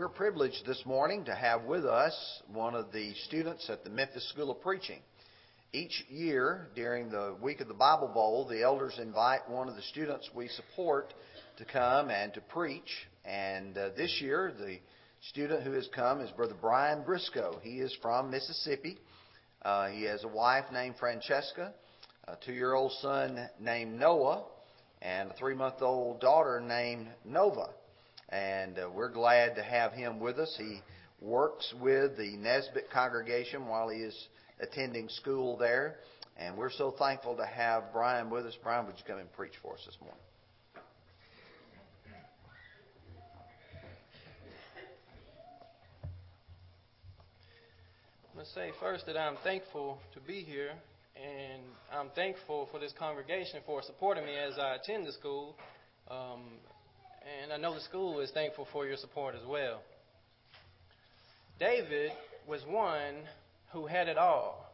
We're privileged this morning to have with us one of the students at the Memphis School of Preaching. Each year during the week of the Bible Bowl, the elders invite one of the students we support to come and to preach. And uh, this year, the student who has come is Brother Brian Briscoe. He is from Mississippi. Uh, he has a wife named Francesca, a two year old son named Noah, and a three month old daughter named Nova. And uh, we're glad to have him with us. He works with the Nesbit congregation while he is attending school there. And we're so thankful to have Brian with us. Brian, would you come and preach for us this morning? I'm going to say first that I'm thankful to be here, and I'm thankful for this congregation for supporting me as I attend the school. Um, and I know the school is thankful for your support as well. David was one who had it all.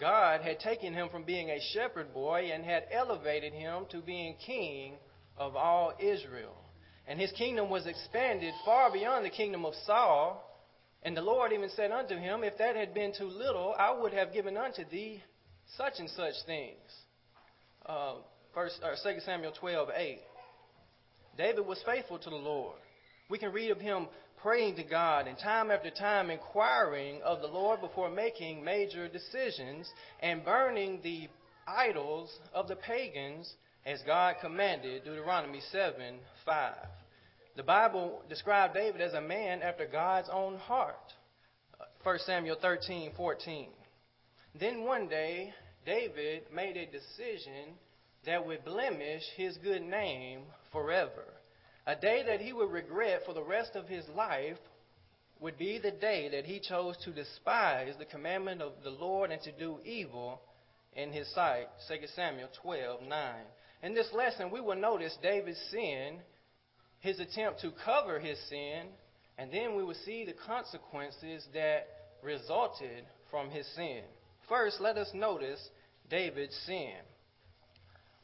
God had taken him from being a shepherd boy and had elevated him to being king of all Israel. And his kingdom was expanded far beyond the kingdom of Saul. And the Lord even said unto him, If that had been too little, I would have given unto thee such and such things. Uh, first, or 2 Samuel 12, 8. David was faithful to the Lord. We can read of him praying to God and time after time inquiring of the Lord before making major decisions and burning the idols of the pagans as God commanded, Deuteronomy 7 5. The Bible described David as a man after God's own heart, 1 Samuel 13 14. Then one day, David made a decision that would blemish his good name forever. A day that he would regret for the rest of his life would be the day that he chose to despise the commandment of the Lord and to do evil in his sight. 2 Samuel 12 9. In this lesson, we will notice David's sin, his attempt to cover his sin, and then we will see the consequences that resulted from his sin. First, let us notice David's sin.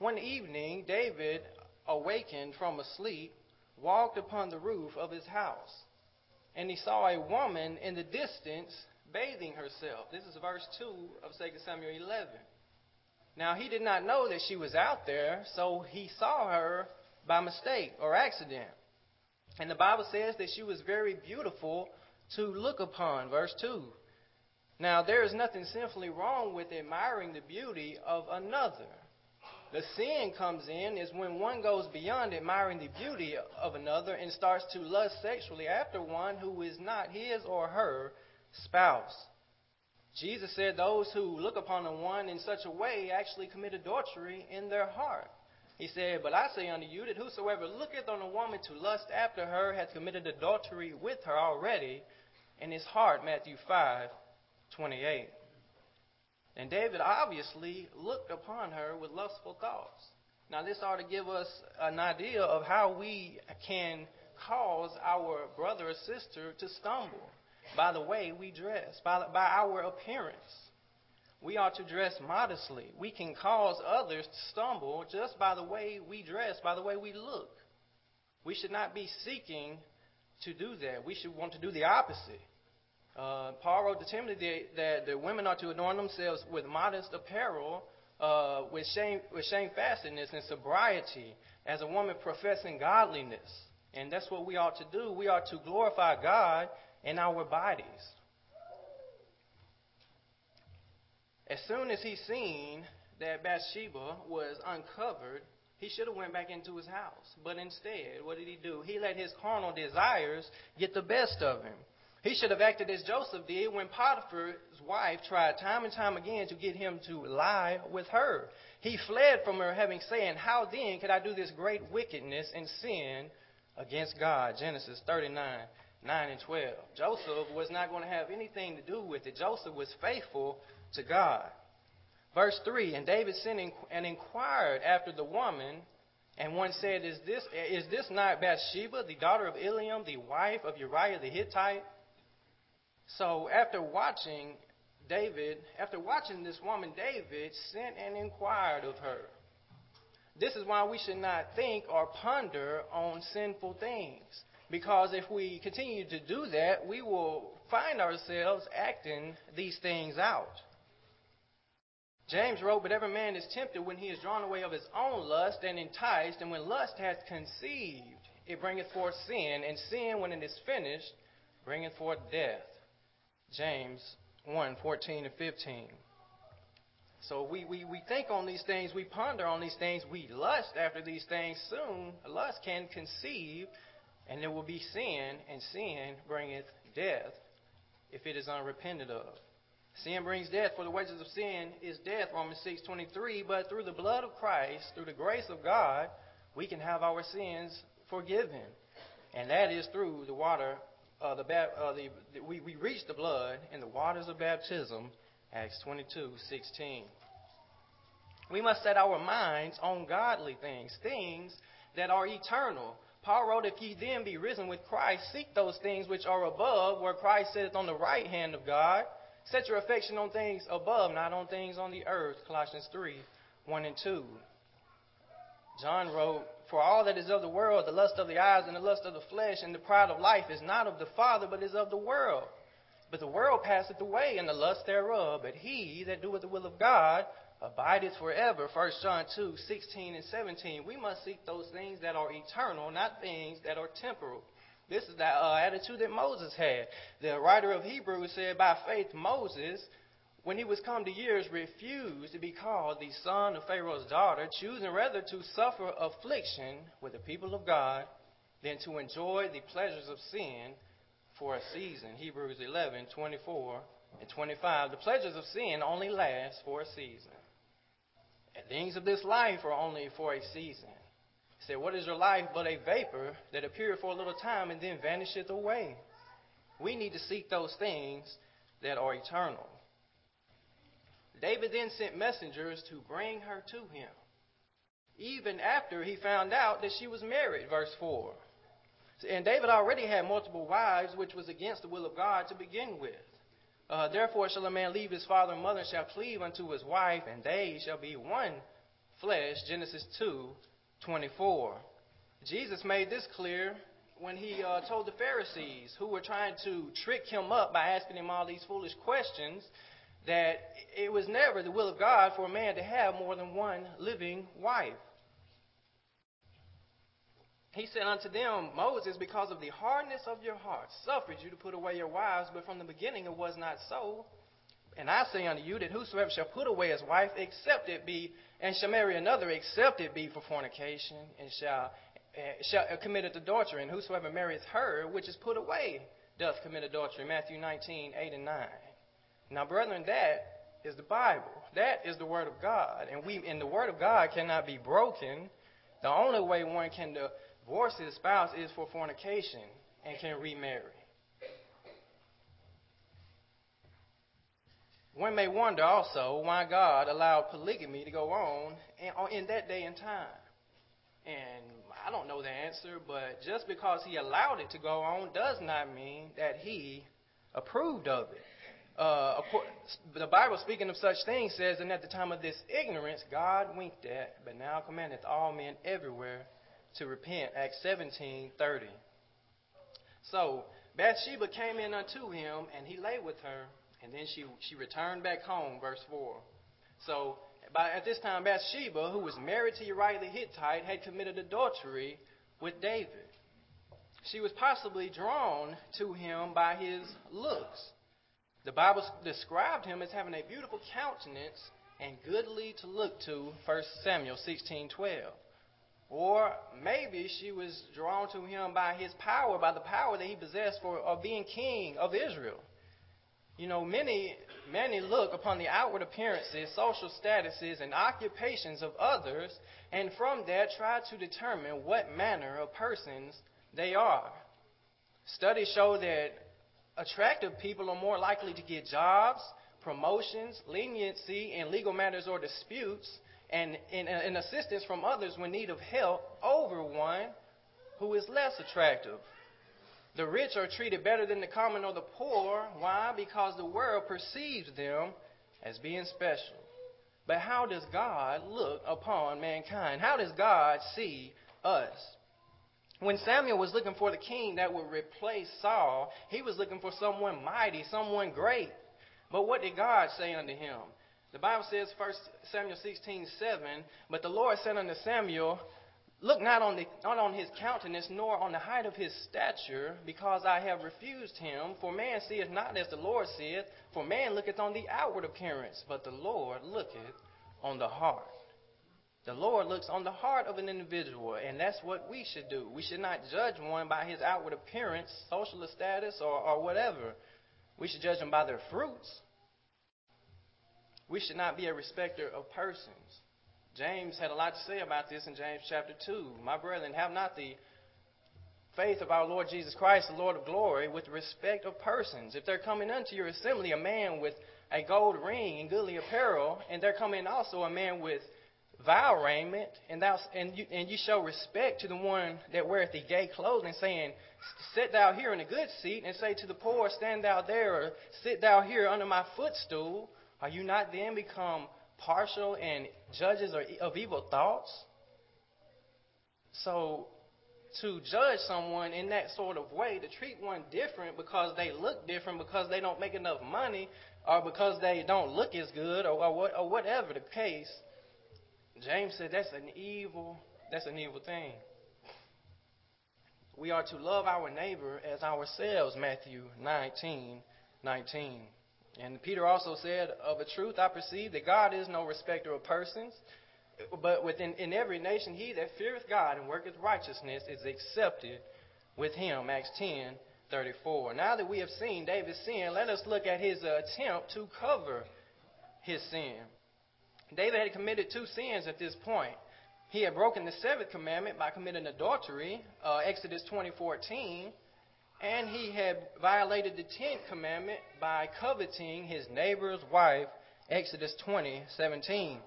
One evening, David awakened from a sleep, walked upon the roof of his house, and he saw a woman in the distance bathing herself. This is verse 2 of 2 Samuel 11. Now, he did not know that she was out there, so he saw her by mistake or accident. And the Bible says that she was very beautiful to look upon, verse 2. Now, there is nothing sinfully wrong with admiring the beauty of another. The sin comes in is when one goes beyond admiring the beauty of another and starts to lust sexually after one who is not his or her spouse. Jesus said those who look upon the one in such a way actually commit adultery in their heart. He said, But I say unto you that whosoever looketh on a woman to lust after her hath committed adultery with her already in his heart. Matthew 5 28. And David obviously looked upon her with lustful thoughts. Now, this ought to give us an idea of how we can cause our brother or sister to stumble by the way we dress, by, by our appearance. We ought to dress modestly. We can cause others to stumble just by the way we dress, by the way we look. We should not be seeking to do that. We should want to do the opposite. Uh, Paul wrote to Timothy that the women are to adorn themselves with modest apparel, uh, with shame, with shamefastness and sobriety, as a woman professing godliness. And that's what we ought to do. We ought to glorify God in our bodies. As soon as he seen that Bathsheba was uncovered, he should have went back into his house. But instead, what did he do? He let his carnal desires get the best of him. He should have acted as Joseph did when Potiphar's wife tried time and time again to get him to lie with her. He fled from her, having said, How then could I do this great wickedness and sin against God? Genesis 39, 9 and 12. Joseph was not going to have anything to do with it. Joseph was faithful to God. Verse 3 And David sent and inquired after the woman, and one said, Is this, is this not Bathsheba, the daughter of Eliam, the wife of Uriah the Hittite? So after watching David, after watching this woman, David sent and inquired of her. This is why we should not think or ponder on sinful things. Because if we continue to do that, we will find ourselves acting these things out. James wrote, But every man is tempted when he is drawn away of his own lust and enticed, and when lust hath conceived, it bringeth forth sin, and sin, when it is finished, bringeth forth death. James 1 14 and 15. So we, we, we think on these things, we ponder on these things, we lust after these things. Soon, lust can conceive, and there will be sin, and sin bringeth death if it is unrepented of. Sin brings death, for the wages of sin is death, Romans 6.23. But through the blood of Christ, through the grace of God, we can have our sins forgiven. And that is through the water, uh, the, uh, the, we, we reach the blood in the waters of baptism, Acts 22.16. We must set our minds on godly things, things that are eternal. Paul wrote, If ye then be risen with Christ, seek those things which are above, where Christ sitteth on the right hand of God. Set your affection on things above, not on things on the earth. Colossians 3 1 and 2. John wrote, For all that is of the world, the lust of the eyes and the lust of the flesh and the pride of life is not of the Father, but is of the world. But the world passeth away, and the lust thereof. But he that doeth the will of God abideth forever. 1 John 2 16 and 17. We must seek those things that are eternal, not things that are temporal. This is the uh, attitude that Moses had. The writer of Hebrews said, By faith, Moses, when he was come to years, refused to be called the son of Pharaoh's daughter, choosing rather to suffer affliction with the people of God than to enjoy the pleasures of sin for a season. Hebrews 11 24 and 25. The pleasures of sin only last for a season. And things of this life are only for a season. He said, What is your life but a vapor that appeareth for a little time and then vanisheth away? We need to seek those things that are eternal. David then sent messengers to bring her to him, even after he found out that she was married, verse 4. And David already had multiple wives, which was against the will of God to begin with. Uh, Therefore shall a man leave his father and mother, and shall cleave unto his wife, and they shall be one flesh. Genesis 2 24. Jesus made this clear when he uh, told the Pharisees, who were trying to trick him up by asking him all these foolish questions, that it was never the will of God for a man to have more than one living wife. He said unto them, Moses, because of the hardness of your heart, suffered you to put away your wives, but from the beginning it was not so. And I say unto you that whosoever shall put away his wife, except it be, and shall marry another, except it be for fornication, and shall, uh, shall commit adultery, and whosoever marries her, which is put away, doth commit adultery. Matthew 19, 8 and 9. Now, brethren, that is the Bible. That is the Word of God. And we, and the Word of God cannot be broken. The only way one can divorce his spouse is for fornication and can remarry. One may wonder also why God allowed polygamy to go on in that day and time. And I don't know the answer, but just because He allowed it to go on does not mean that He approved of it. Uh, the Bible, speaking of such things, says, And at the time of this ignorance, God winked at, but now commandeth all men everywhere to repent. Acts 17 30. So, Bathsheba came in unto him, and he lay with her and then she, she returned back home, verse 4. So by, at this time, Bathsheba, who was married to Uriah the Hittite, had committed adultery with David. She was possibly drawn to him by his looks. The Bible described him as having a beautiful countenance and goodly to look to, 1 Samuel 16:12. Or maybe she was drawn to him by his power, by the power that he possessed for of being king of Israel. You know, many, many look upon the outward appearances, social statuses, and occupations of others, and from that try to determine what manner of persons they are. Studies show that attractive people are more likely to get jobs, promotions, leniency in legal matters or disputes, and, and, uh, and assistance from others when need of help over one who is less attractive. The rich are treated better than the common or the poor. Why? Because the world perceives them as being special. But how does God look upon mankind? How does God see us? When Samuel was looking for the king that would replace Saul, he was looking for someone mighty, someone great. But what did God say unto him? The Bible says, 1 Samuel 16, 7, But the Lord said unto Samuel, Look not on, the, not on his countenance, nor on the height of his stature, because I have refused him. For man seeth not as the Lord seeth, for man looketh on the outward appearance, but the Lord looketh on the heart. The Lord looks on the heart of an individual, and that's what we should do. We should not judge one by his outward appearance, social status, or, or whatever. We should judge them by their fruits. We should not be a respecter of persons. James had a lot to say about this in James chapter 2. My brethren, have not the faith of our Lord Jesus Christ, the Lord of glory, with respect of persons. If they're coming unto your assembly a man with a gold ring and goodly apparel, and they're coming also a man with vile raiment, and, thou, and, you, and you show respect to the one that weareth the gay clothing, saying, Sit thou here in a good seat, and say to the poor, Stand thou there, or sit thou here under my footstool, are you not then become partial and judges of evil thoughts? So, to judge someone in that sort of way, to treat one different because they look different, because they don't make enough money, or because they don't look as good, or, or, what, or whatever the case, James said that's an evil, that's an evil thing. We are to love our neighbor as ourselves, Matthew 19, 19. And Peter also said, Of a truth I perceive that God is no respecter of persons, but within in every nation he that feareth God and worketh righteousness is accepted with him. Acts 10, 34. Now that we have seen David's sin, let us look at his attempt to cover his sin. David had committed two sins at this point. He had broken the seventh commandment by committing adultery, uh, Exodus 20:14, and he had violated the tenth commandment by coveting his neighbor's wife, Exodus 20:17.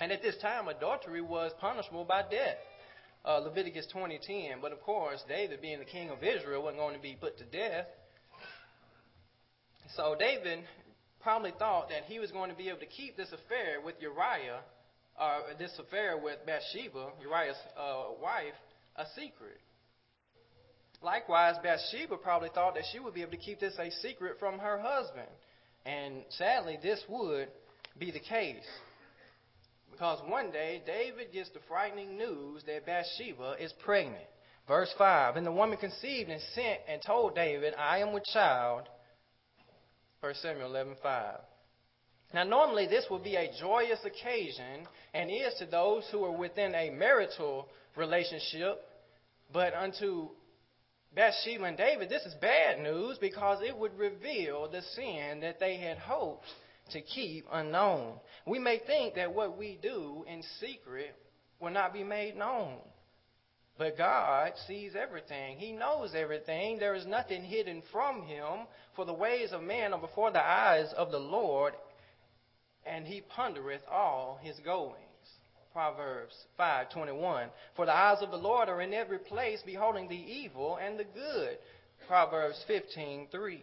And at this time, adultery was punishable by death, uh, Leviticus 20:10. But of course, David, being the king of Israel, wasn't going to be put to death. So David probably thought that he was going to be able to keep this affair with Uriah, uh, this affair with Bathsheba, Uriah's uh, wife, a secret. Likewise, Bathsheba probably thought that she would be able to keep this a secret from her husband. And sadly, this would be the case. Because one day, David gets the frightening news that Bathsheba is pregnant. Verse 5 And the woman conceived and sent and told David, I am with child. 1 Samuel 11:5. Now, normally this would be a joyous occasion and is to those who are within a marital relationship, but unto Bathsheba and David, this is bad news because it would reveal the sin that they had hoped to keep unknown. We may think that what we do in secret will not be made known. But God sees everything. He knows everything. There is nothing hidden from him. For the ways of man are before the eyes of the Lord, and he pondereth all his goings. Proverbs 5:21. For the eyes of the Lord are in every place, beholding the evil and the good. Proverbs 15:3.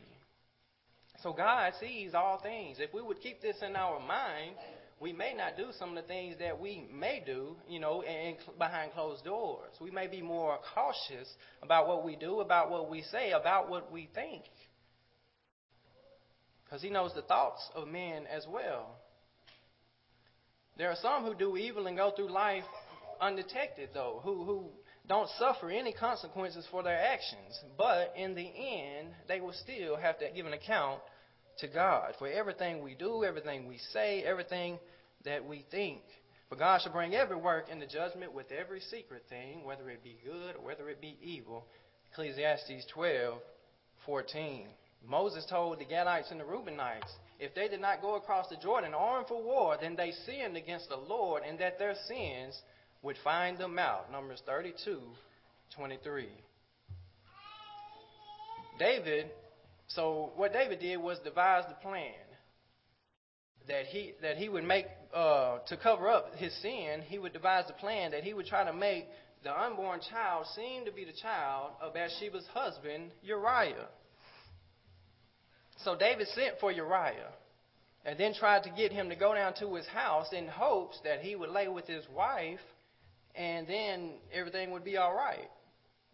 So God sees all things. If we would keep this in our mind, we may not do some of the things that we may do, you know, in, behind closed doors. We may be more cautious about what we do, about what we say, about what we think. Because He knows the thoughts of men as well. There are some who do evil and go through life undetected, though, who, who don't suffer any consequences for their actions. But in the end, they will still have to give an account to God for everything we do, everything we say, everything that we think. For God shall bring every work into judgment with every secret thing, whether it be good or whether it be evil. Ecclesiastes 12, 14. Moses told the Gadites and the Reubenites, if they did not go across the Jordan armed for war, then they sinned against the Lord, and that their sins would find them out. Numbers 32, 23. David so what David did was devise the plan that he that he would make uh, to cover up his sin. He would devise the plan that he would try to make the unborn child seem to be the child of Bathsheba's husband Uriah. So David sent for Uriah and then tried to get him to go down to his house in hopes that he would lay with his wife and then everything would be all right.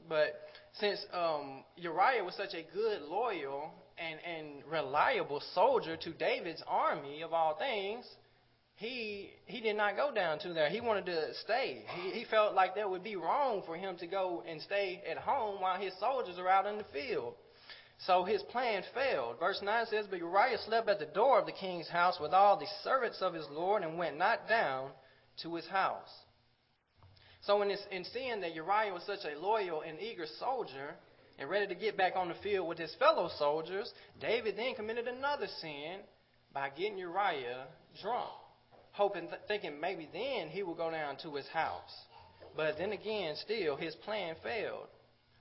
But since um, Uriah was such a good, loyal, and, and reliable soldier to David's army of all things, he he did not go down to there. He wanted to stay. He, he felt like that would be wrong for him to go and stay at home while his soldiers are out in the field. So his plan failed. Verse 9 says, But Uriah slept at the door of the king's house with all the servants of his Lord and went not down to his house. So, in, this, in seeing that Uriah was such a loyal and eager soldier and ready to get back on the field with his fellow soldiers, David then committed another sin by getting Uriah drunk, hoping, th- thinking maybe then he would go down to his house. But then again, still, his plan failed.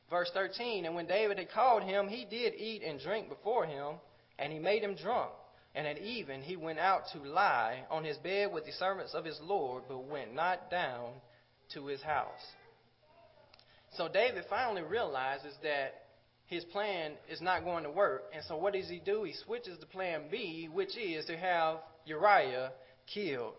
Verse 13 And when David had called him, he did eat and drink before him, and he made him drunk. And at even he went out to lie on his bed with the servants of his Lord, but went not down to his house. So David finally realizes that his plan is not going to work. And so what does he do? He switches to plan B, which is to have Uriah killed.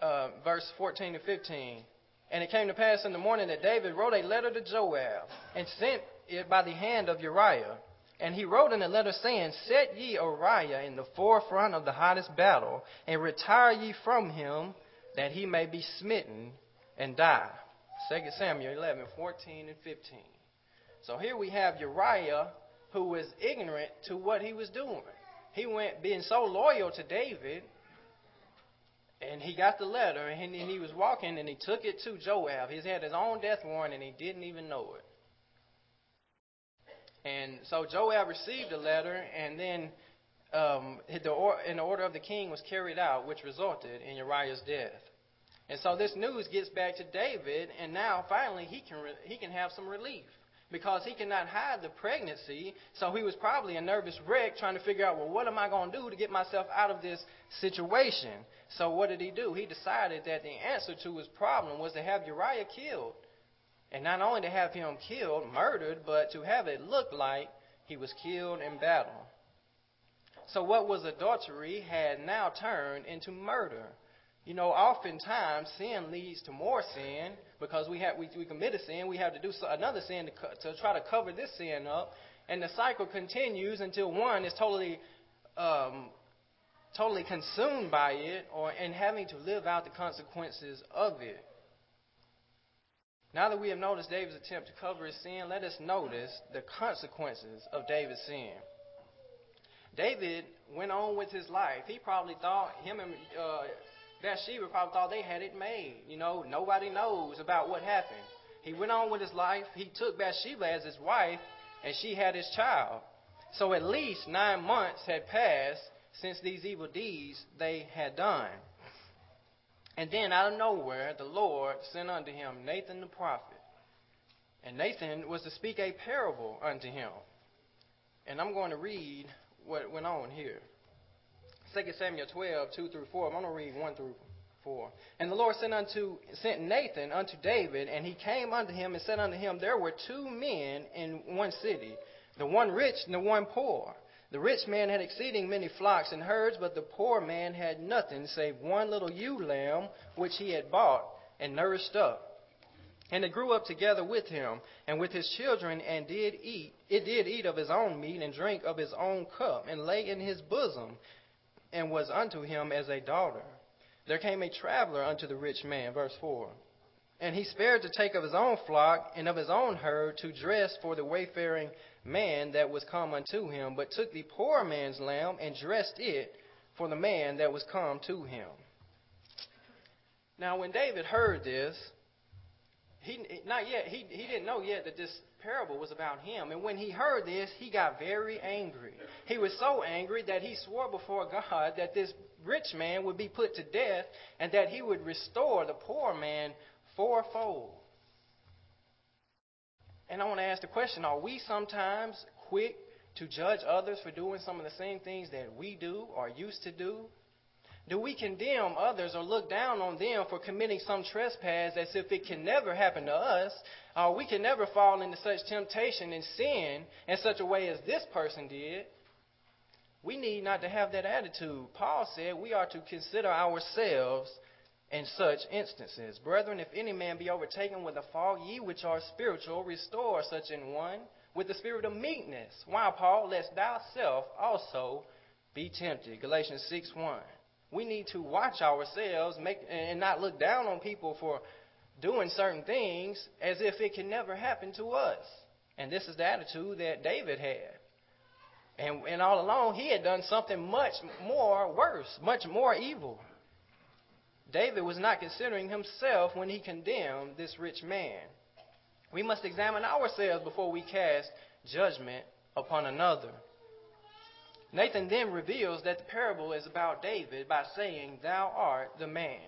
Uh, verse 14 to 15. And it came to pass in the morning that David wrote a letter to Joab and sent it by the hand of Uriah. And he wrote in the letter saying, Set ye Uriah in the forefront of the hottest battle, and retire ye from him, that he may be smitten and die. 2 Samuel 11, 14 and 15. So here we have Uriah who was ignorant to what he was doing. He went being so loyal to David, and he got the letter, and he, and he was walking, and he took it to Joab. He had his own death warrant, and he didn't even know it. And so Joab received the letter, and then um, the or, in the order of the king was carried out, which resulted in Uriah's death. And so this news gets back to David, and now finally he can re- he can have some relief because he cannot hide the pregnancy. So he was probably a nervous wreck trying to figure out, well, what am I going to do to get myself out of this situation? So what did he do? He decided that the answer to his problem was to have Uriah killed. And not only to have him killed, murdered, but to have it look like he was killed in battle. So what was adultery had now turned into murder. You know, oftentimes sin leads to more sin because we have we, we commit a sin, we have to do another sin to, to try to cover this sin up, and the cycle continues until one is totally um, totally consumed by it, or and having to live out the consequences of it. Now that we have noticed David's attempt to cover his sin, let us notice the consequences of David's sin. David went on with his life. He probably thought him and uh, Bathsheba probably thought they had it made. You know, nobody knows about what happened. He went on with his life. He took Bathsheba as his wife, and she had his child. So at least nine months had passed since these evil deeds they had done. And then out of nowhere, the Lord sent unto him Nathan the prophet. And Nathan was to speak a parable unto him. And I'm going to read what went on here. 2 Samuel 12, 2 through 4. I'm going to read 1 through 4. And the Lord sent unto sent Nathan unto David, and he came unto him and said unto him, There were two men in one city, the one rich and the one poor. The rich man had exceeding many flocks and herds, but the poor man had nothing save one little ewe lamb which he had bought and nourished up. And it grew up together with him and with his children, and did eat. It did eat of his own meat and drink of his own cup, and lay in his bosom, and was unto him as a daughter. There came a traveler unto the rich man, verse 4. And he spared to take of his own flock and of his own herd to dress for the wayfaring man that was come unto him, but took the poor man's lamb and dressed it for the man that was come to him. Now, when David heard this, he not yet he he didn't know yet that this parable was about him. And when he heard this, he got very angry. He was so angry that he swore before God that this rich man would be put to death and that he would restore the poor man fourfold. And I want to ask the question are we sometimes quick to judge others for doing some of the same things that we do or used to do? Do we condemn others or look down on them for committing some trespass as if it can never happen to us? Uh, we can never fall into such temptation and sin in such a way as this person did. We need not to have that attitude. Paul said we are to consider ourselves in such instances. Brethren, if any man be overtaken with a fault, ye which are spiritual, restore such an one with the spirit of meekness. Why, Paul? Lest thyself also be tempted. Galatians 6 1. We need to watch ourselves make, and not look down on people for doing certain things as if it can never happen to us. And this is the attitude that David had. And, and all along, he had done something much more worse, much more evil. David was not considering himself when he condemned this rich man. We must examine ourselves before we cast judgment upon another. Nathan then reveals that the parable is about David by saying, Thou art the man.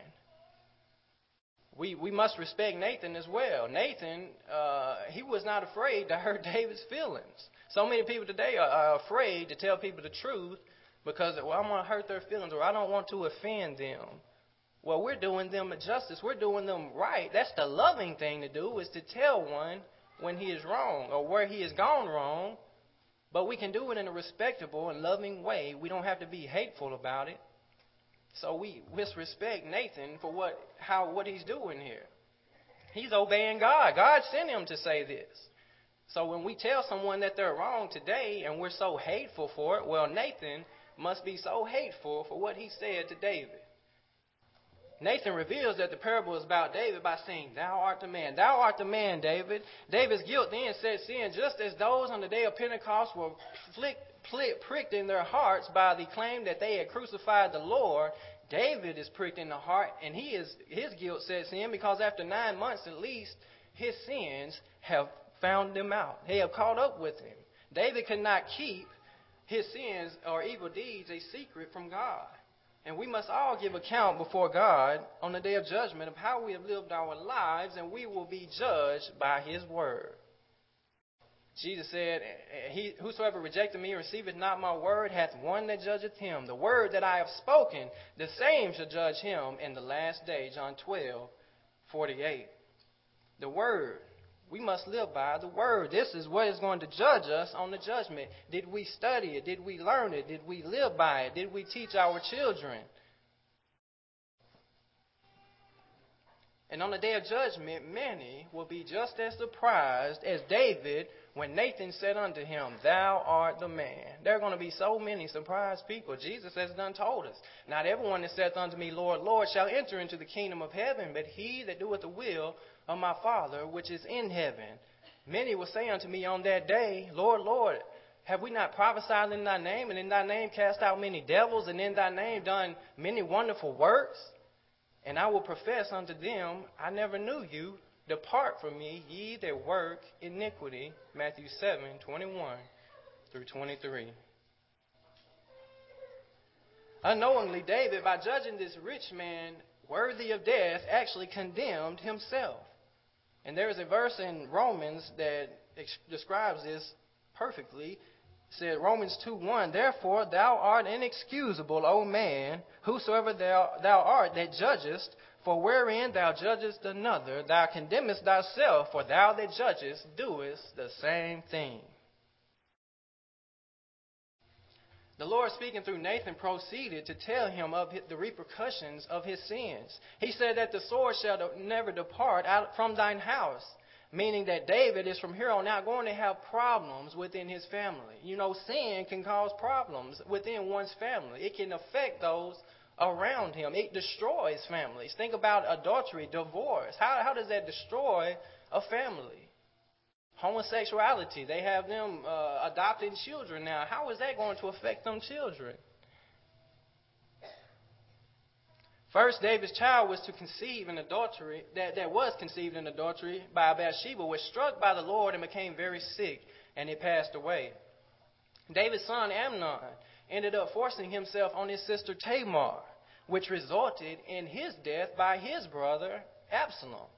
We, we must respect Nathan as well. Nathan, uh, he was not afraid to hurt David's feelings. So many people today are, are afraid to tell people the truth because, well, I want to hurt their feelings or I don't want to offend them. Well, we're doing them a justice. We're doing them right. That's the loving thing to do is to tell one when he is wrong or where he has gone wrong. But we can do it in a respectable and loving way. We don't have to be hateful about it. So we respect Nathan for what how what he's doing here. He's obeying God. God sent him to say this. So when we tell someone that they're wrong today and we're so hateful for it, well Nathan must be so hateful for what he said to David. Nathan reveals that the parable is about David by saying, Thou art the man. Thou art the man, David. David's guilt then sets in just as those on the day of Pentecost were pricked in their hearts by the claim that they had crucified the Lord. David is pricked in the heart, and he is, his guilt sets in because after nine months at least, his sins have found him out. They have caught up with him. David could not keep his sins or evil deeds a secret from God. And we must all give account before God on the day of judgment of how we have lived our lives, and we will be judged by His word. Jesus said, he, Whosoever rejected me receiveth not my word hath one that judgeth him. The word that I have spoken, the same shall judge him in the last day. John 12, 48. The word. We must live by the Word. This is what is going to judge us on the judgment. Did we study it? Did we learn it? Did we live by it? Did we teach our children? And on the day of judgment, many will be just as surprised as David when Nathan said unto him, Thou art the man. There are going to be so many surprised people. Jesus has done told us. Not everyone that saith unto me, Lord, Lord, shall enter into the kingdom of heaven, but he that doeth the will of my Father which is in heaven. Many will say unto me on that day, Lord, Lord, have we not prophesied in thy name, and in thy name cast out many devils, and in thy name done many wonderful works? And I will profess unto them, I never knew you. Depart from me, ye that work iniquity. Matthew 7 21 through 23. Unknowingly, David, by judging this rich man worthy of death, actually condemned himself. And there is a verse in Romans that ex- describes this perfectly. It said Romans 2:1, Therefore thou art inexcusable, O man, whosoever thou, thou art that judgest, for wherein thou judgest another, thou condemnest thyself, for thou that judgest doest the same thing. The Lord, speaking through Nathan, proceeded to tell him of the repercussions of his sins. He said that the sword shall never depart out from thine house, meaning that David is from here on out going to have problems within his family. You know, sin can cause problems within one's family, it can affect those around him, it destroys families. Think about adultery, divorce. How, how does that destroy a family? Homosexuality. They have them uh, adopting children now. How is that going to affect them children? First, David's child was to conceive in adultery, that, that was conceived in adultery by Bathsheba, was struck by the Lord and became very sick, and it passed away. David's son Amnon ended up forcing himself on his sister Tamar, which resulted in his death by his brother Absalom.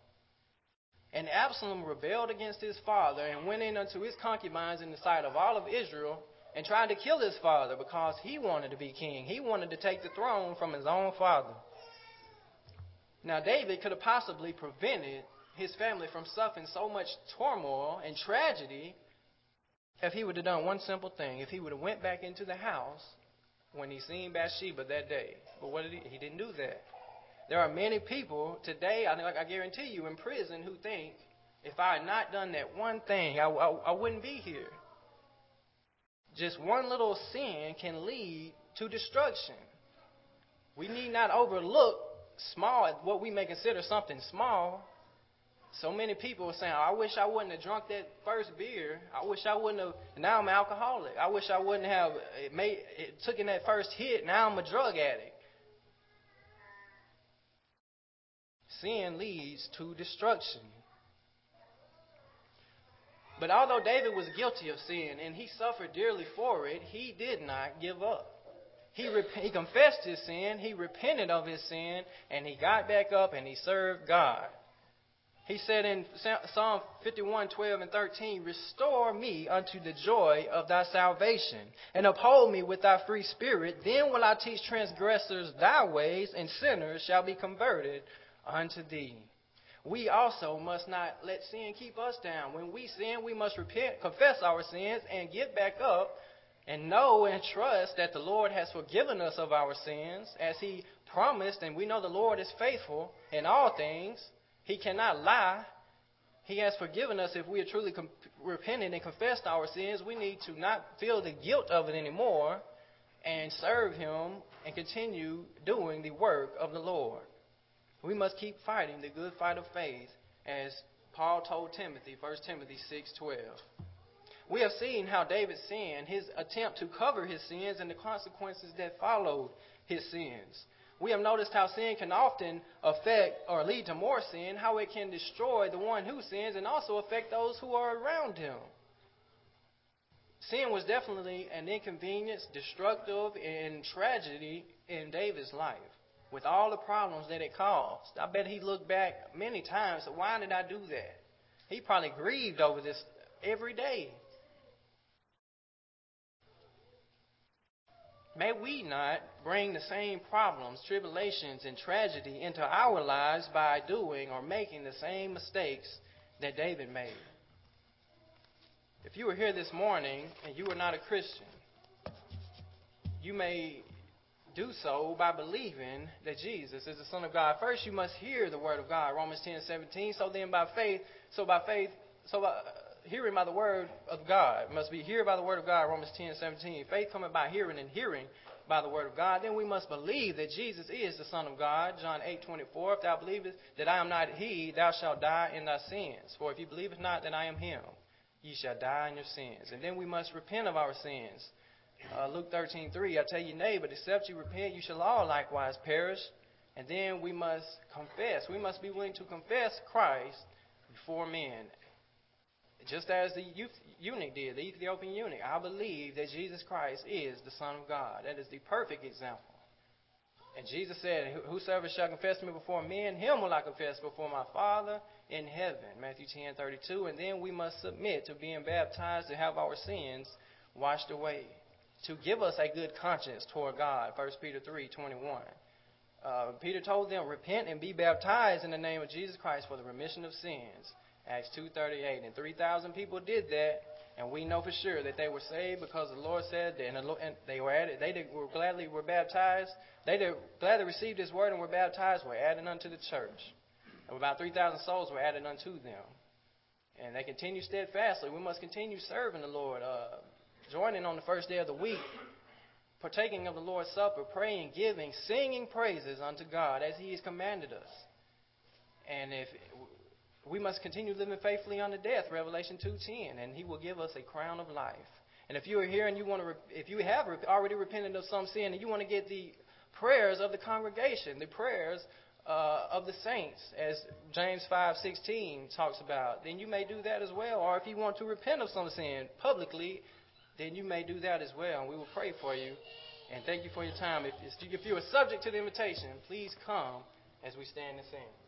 And Absalom rebelled against his father and went in unto his concubines in the sight of all of Israel and tried to kill his father because he wanted to be king. He wanted to take the throne from his own father. Now, David could have possibly prevented his family from suffering so much turmoil and tragedy if he would have done one simple thing. If he would have went back into the house when he seen Bathsheba that day. But what did he? He didn't do that. There are many people today, I, I guarantee you, in prison who think if I had not done that one thing, I, I, I wouldn't be here. Just one little sin can lead to destruction. We need not overlook small what we may consider something small. So many people are saying, I wish I wouldn't have drunk that first beer. I wish I wouldn't have. Now I'm an alcoholic. I wish I wouldn't have eh, made eh, it, took in that first hit. Now I'm a drug addict. Sin leads to destruction. But although David was guilty of sin and he suffered dearly for it, he did not give up. He, rep- he confessed his sin, he repented of his sin, and he got back up and he served God. He said in Psalm 51, 12 and 13, Restore me unto the joy of thy salvation, and uphold me with thy free spirit. Then will I teach transgressors thy ways, and sinners shall be converted unto thee. We also must not let sin keep us down. When we sin, we must repent, confess our sins, and get back up and know and trust that the Lord has forgiven us of our sins as He promised, and we know the Lord is faithful in all things. He cannot lie. He has forgiven us if we are truly com- repented and confessed our sins. We need to not feel the guilt of it anymore and serve Him and continue doing the work of the Lord. We must keep fighting the good fight of faith as Paul told Timothy, 1 Timothy 6:12. We have seen how David sinned, his attempt to cover his sins and the consequences that followed his sins. We have noticed how sin can often affect or lead to more sin, how it can destroy the one who sins and also affect those who are around him. Sin was definitely an inconvenience, destructive, and tragedy in David's life with all the problems that it caused. I bet he looked back many times. Why did I do that? He probably grieved over this every day. May we not bring the same problems, tribulations, and tragedy into our lives by doing or making the same mistakes that David made. If you were here this morning and you are not a Christian, you may do so by believing that Jesus is the Son of God. First, you must hear the Word of God, Romans 10 17. So then, by faith, so by faith, so by uh, hearing by the Word of God, must be hear by the Word of God, Romans 10 17. Faith coming by hearing, and hearing by the Word of God. Then we must believe that Jesus is the Son of God, John 8 24. If thou believest that I am not He, thou shalt die in thy sins. For if you believe not that I am Him, ye shall die in your sins. And then we must repent of our sins. Uh, Luke 13:3, I tell you, nay, but except you repent, you shall all likewise perish. And then we must confess. We must be willing to confess Christ before men. Just as the eunuch did, the Ethiopian eunuch. I believe that Jesus Christ is the Son of God. That is the perfect example. And Jesus said, Whosoever shall confess me before men, him will I confess before my Father in heaven. Matthew 10:32. And then we must submit to being baptized to have our sins washed away to give us a good conscience toward God. 1 Peter 3:21. Uh, Peter told them, "Repent and be baptized in the name of Jesus Christ for the remission of sins." Acts 2:38. And 3,000 people did that, and we know for sure that they were saved because the Lord said that, and they were added. They were gladly were baptized. They did, gladly received His word and were baptized. Were added unto the church. And about 3,000 souls were added unto them. And they continue steadfastly. We must continue serving the Lord. Uh, joining on the first day of the week, partaking of the Lord's Supper, praying, giving, singing praises unto God as He has commanded us. And if we must continue living faithfully unto death, Revelation 2:10, and He will give us a crown of life. And if you are here and you want to, if you have already repented of some sin and you want to get the prayers of the congregation, the prayers uh, of the saints, as James 5:16 talks about, then you may do that as well. Or if you want to repent of some sin publicly, then you may do that as well, and we will pray for you. And thank you for your time. If, if you are subject to the invitation, please come as we stand and sing.